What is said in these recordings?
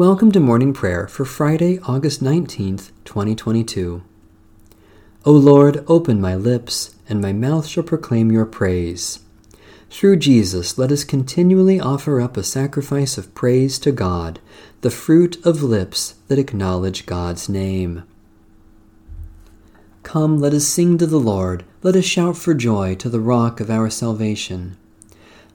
Welcome to morning prayer for Friday, August 19th, 2022. O Lord, open my lips, and my mouth shall proclaim your praise. Through Jesus, let us continually offer up a sacrifice of praise to God, the fruit of lips that acknowledge God's name. Come, let us sing to the Lord, let us shout for joy to the rock of our salvation.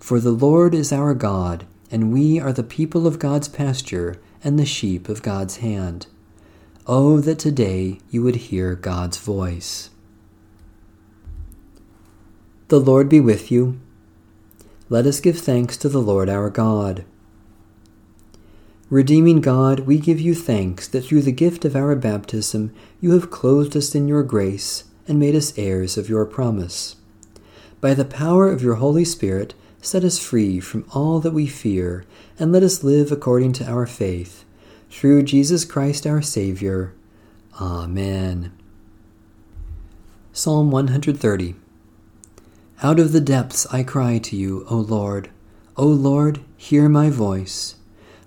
For the Lord is our God, and we are the people of God's pasture and the sheep of God's hand. Oh, that today you would hear God's voice. The Lord be with you. Let us give thanks to the Lord our God. Redeeming God, we give you thanks that through the gift of our baptism you have clothed us in your grace and made us heirs of your promise. By the power of your Holy Spirit, set us free from all that we fear, and let us live according to our faith. Through Jesus Christ our Savior. Amen. Psalm 130 Out of the depths I cry to you, O Lord. O Lord, hear my voice.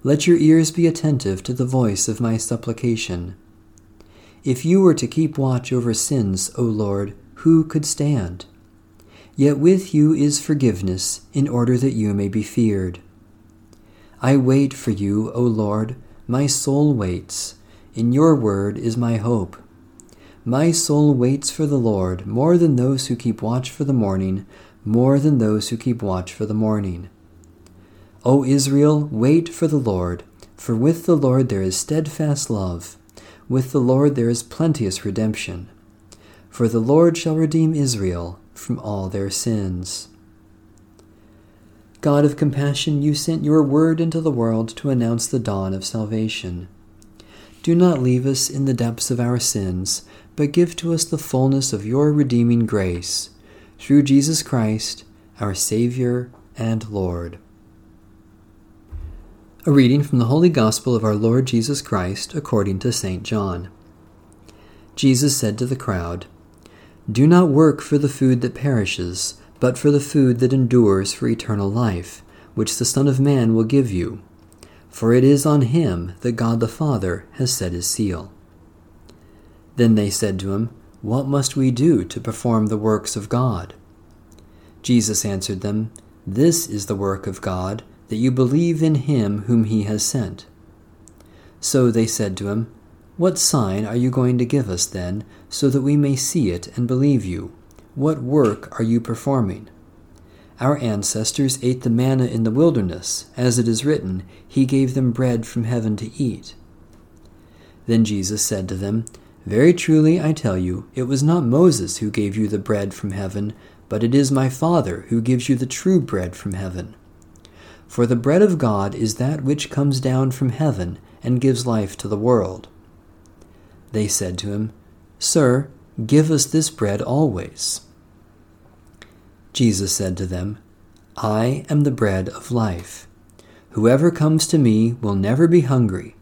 Let your ears be attentive to the voice of my supplication. If you were to keep watch over sins, O Lord, who could stand? Yet with you is forgiveness, in order that you may be feared. I wait for you, O Lord, my soul waits. In your word is my hope. My soul waits for the Lord more than those who keep watch for the morning, more than those who keep watch for the morning. O Israel, wait for the Lord, for with the Lord there is steadfast love. With the Lord there is plenteous redemption. For the Lord shall redeem Israel from all their sins. God of compassion, you sent your word into the world to announce the dawn of salvation. Do not leave us in the depths of our sins, but give to us the fullness of your redeeming grace, through Jesus Christ, our Savior and Lord. A reading from the Holy Gospel of our Lord Jesus Christ according to St. John. Jesus said to the crowd, do not work for the food that perishes, but for the food that endures for eternal life, which the Son of Man will give you. For it is on him that God the Father has set his seal. Then they said to him, What must we do to perform the works of God? Jesus answered them, This is the work of God, that you believe in him whom he has sent. So they said to him, what sign are you going to give us then, so that we may see it and believe you? What work are you performing? Our ancestors ate the manna in the wilderness, as it is written, He gave them bread from heaven to eat. Then Jesus said to them, Very truly I tell you, it was not Moses who gave you the bread from heaven, but it is my Father who gives you the true bread from heaven. For the bread of God is that which comes down from heaven and gives life to the world. They said to him, Sir, give us this bread always. Jesus said to them, I am the bread of life. Whoever comes to me will never be hungry,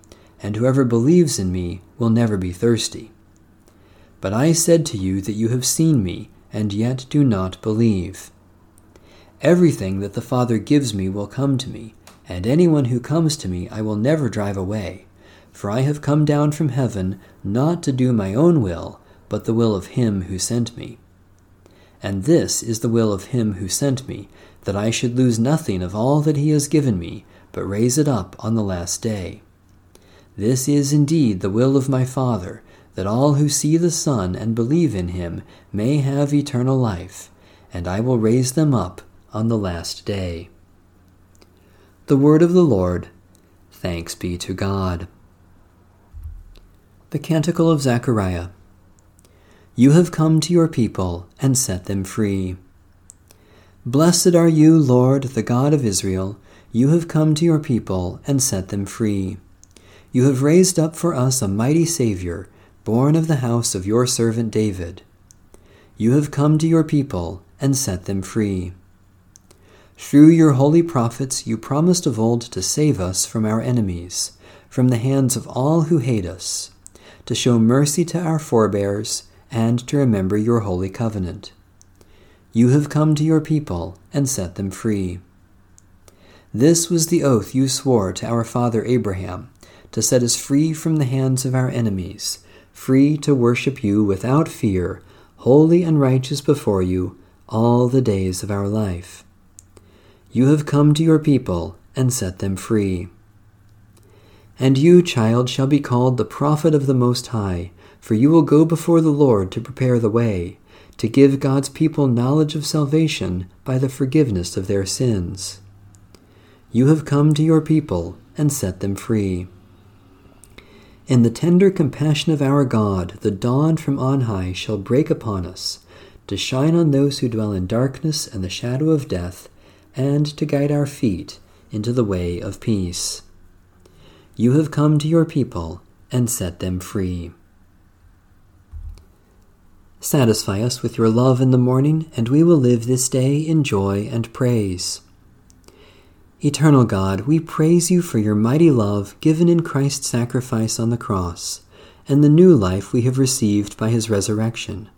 and whoever believes in me will never be thirsty. But I said to you that you have seen me, and yet do not believe. Everything that the Father gives me will come to me, and anyone who comes to me I will never drive away. For I have come down from heaven not to do my own will, but the will of him who sent me. And this is the will of him who sent me, that I should lose nothing of all that he has given me, but raise it up on the last day. This is indeed the will of my Father, that all who see the Son and believe in him may have eternal life, and I will raise them up on the last day. The word of the Lord. Thanks be to God. The Canticle of Zechariah. You have come to your people and set them free. Blessed are you, Lord, the God of Israel. You have come to your people and set them free. You have raised up for us a mighty Saviour, born of the house of your servant David. You have come to your people and set them free. Through your holy prophets, you promised of old to save us from our enemies, from the hands of all who hate us, to show mercy to our forebears, and to remember your holy covenant. You have come to your people and set them free. This was the oath you swore to our father Abraham, to set us free from the hands of our enemies, free to worship you without fear, holy and righteous before you, all the days of our life. You have come to your people and set them free. And you, child, shall be called the prophet of the Most High, for you will go before the Lord to prepare the way, to give God's people knowledge of salvation by the forgiveness of their sins. You have come to your people and set them free. In the tender compassion of our God, the dawn from on high shall break upon us, to shine on those who dwell in darkness and the shadow of death, and to guide our feet into the way of peace. You have come to your people and set them free. Satisfy us with your love in the morning, and we will live this day in joy and praise. Eternal God, we praise you for your mighty love given in Christ's sacrifice on the cross, and the new life we have received by his resurrection.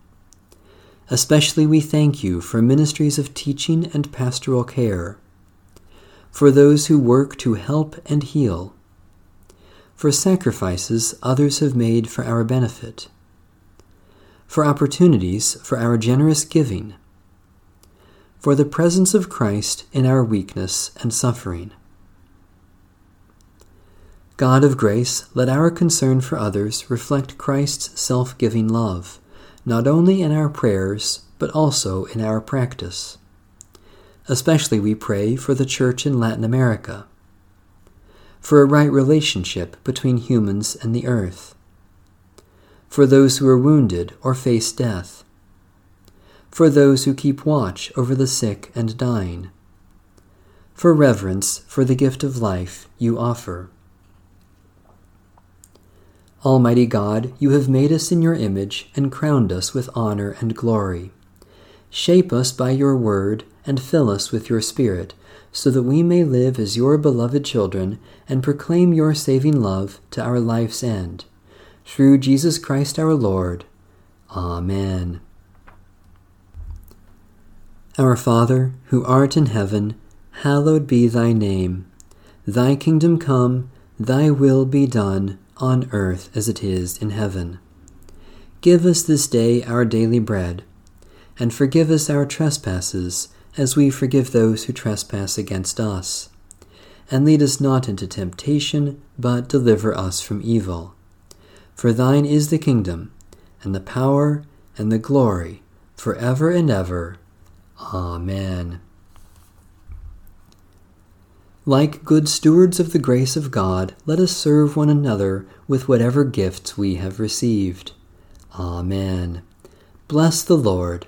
Especially we thank you for ministries of teaching and pastoral care, for those who work to help and heal, for sacrifices others have made for our benefit, for opportunities for our generous giving for the presence of Christ in our weakness and suffering. God of grace, let our concern for others reflect Christ's self giving love, not only in our prayers, but also in our practice. Especially we pray for the Church in Latin America, for a right relationship between humans and the earth, for those who are wounded or face death, for those who keep watch over the sick and dying, for reverence for the gift of life you offer. Almighty God, you have made us in your image and crowned us with honor and glory. Shape us by your word and fill us with your Spirit, so that we may live as your beloved children and proclaim your saving love to our life's end. Through Jesus Christ our Lord. Amen. Our Father, who art in heaven, hallowed be thy name. Thy kingdom come, thy will be done, on earth as it is in heaven. Give us this day our daily bread, and forgive us our trespasses, as we forgive those who trespass against us. And lead us not into temptation, but deliver us from evil. For thine is the kingdom, and the power, and the glory, for ever and ever. Amen. Like good stewards of the grace of God, let us serve one another with whatever gifts we have received. Amen. Bless the Lord.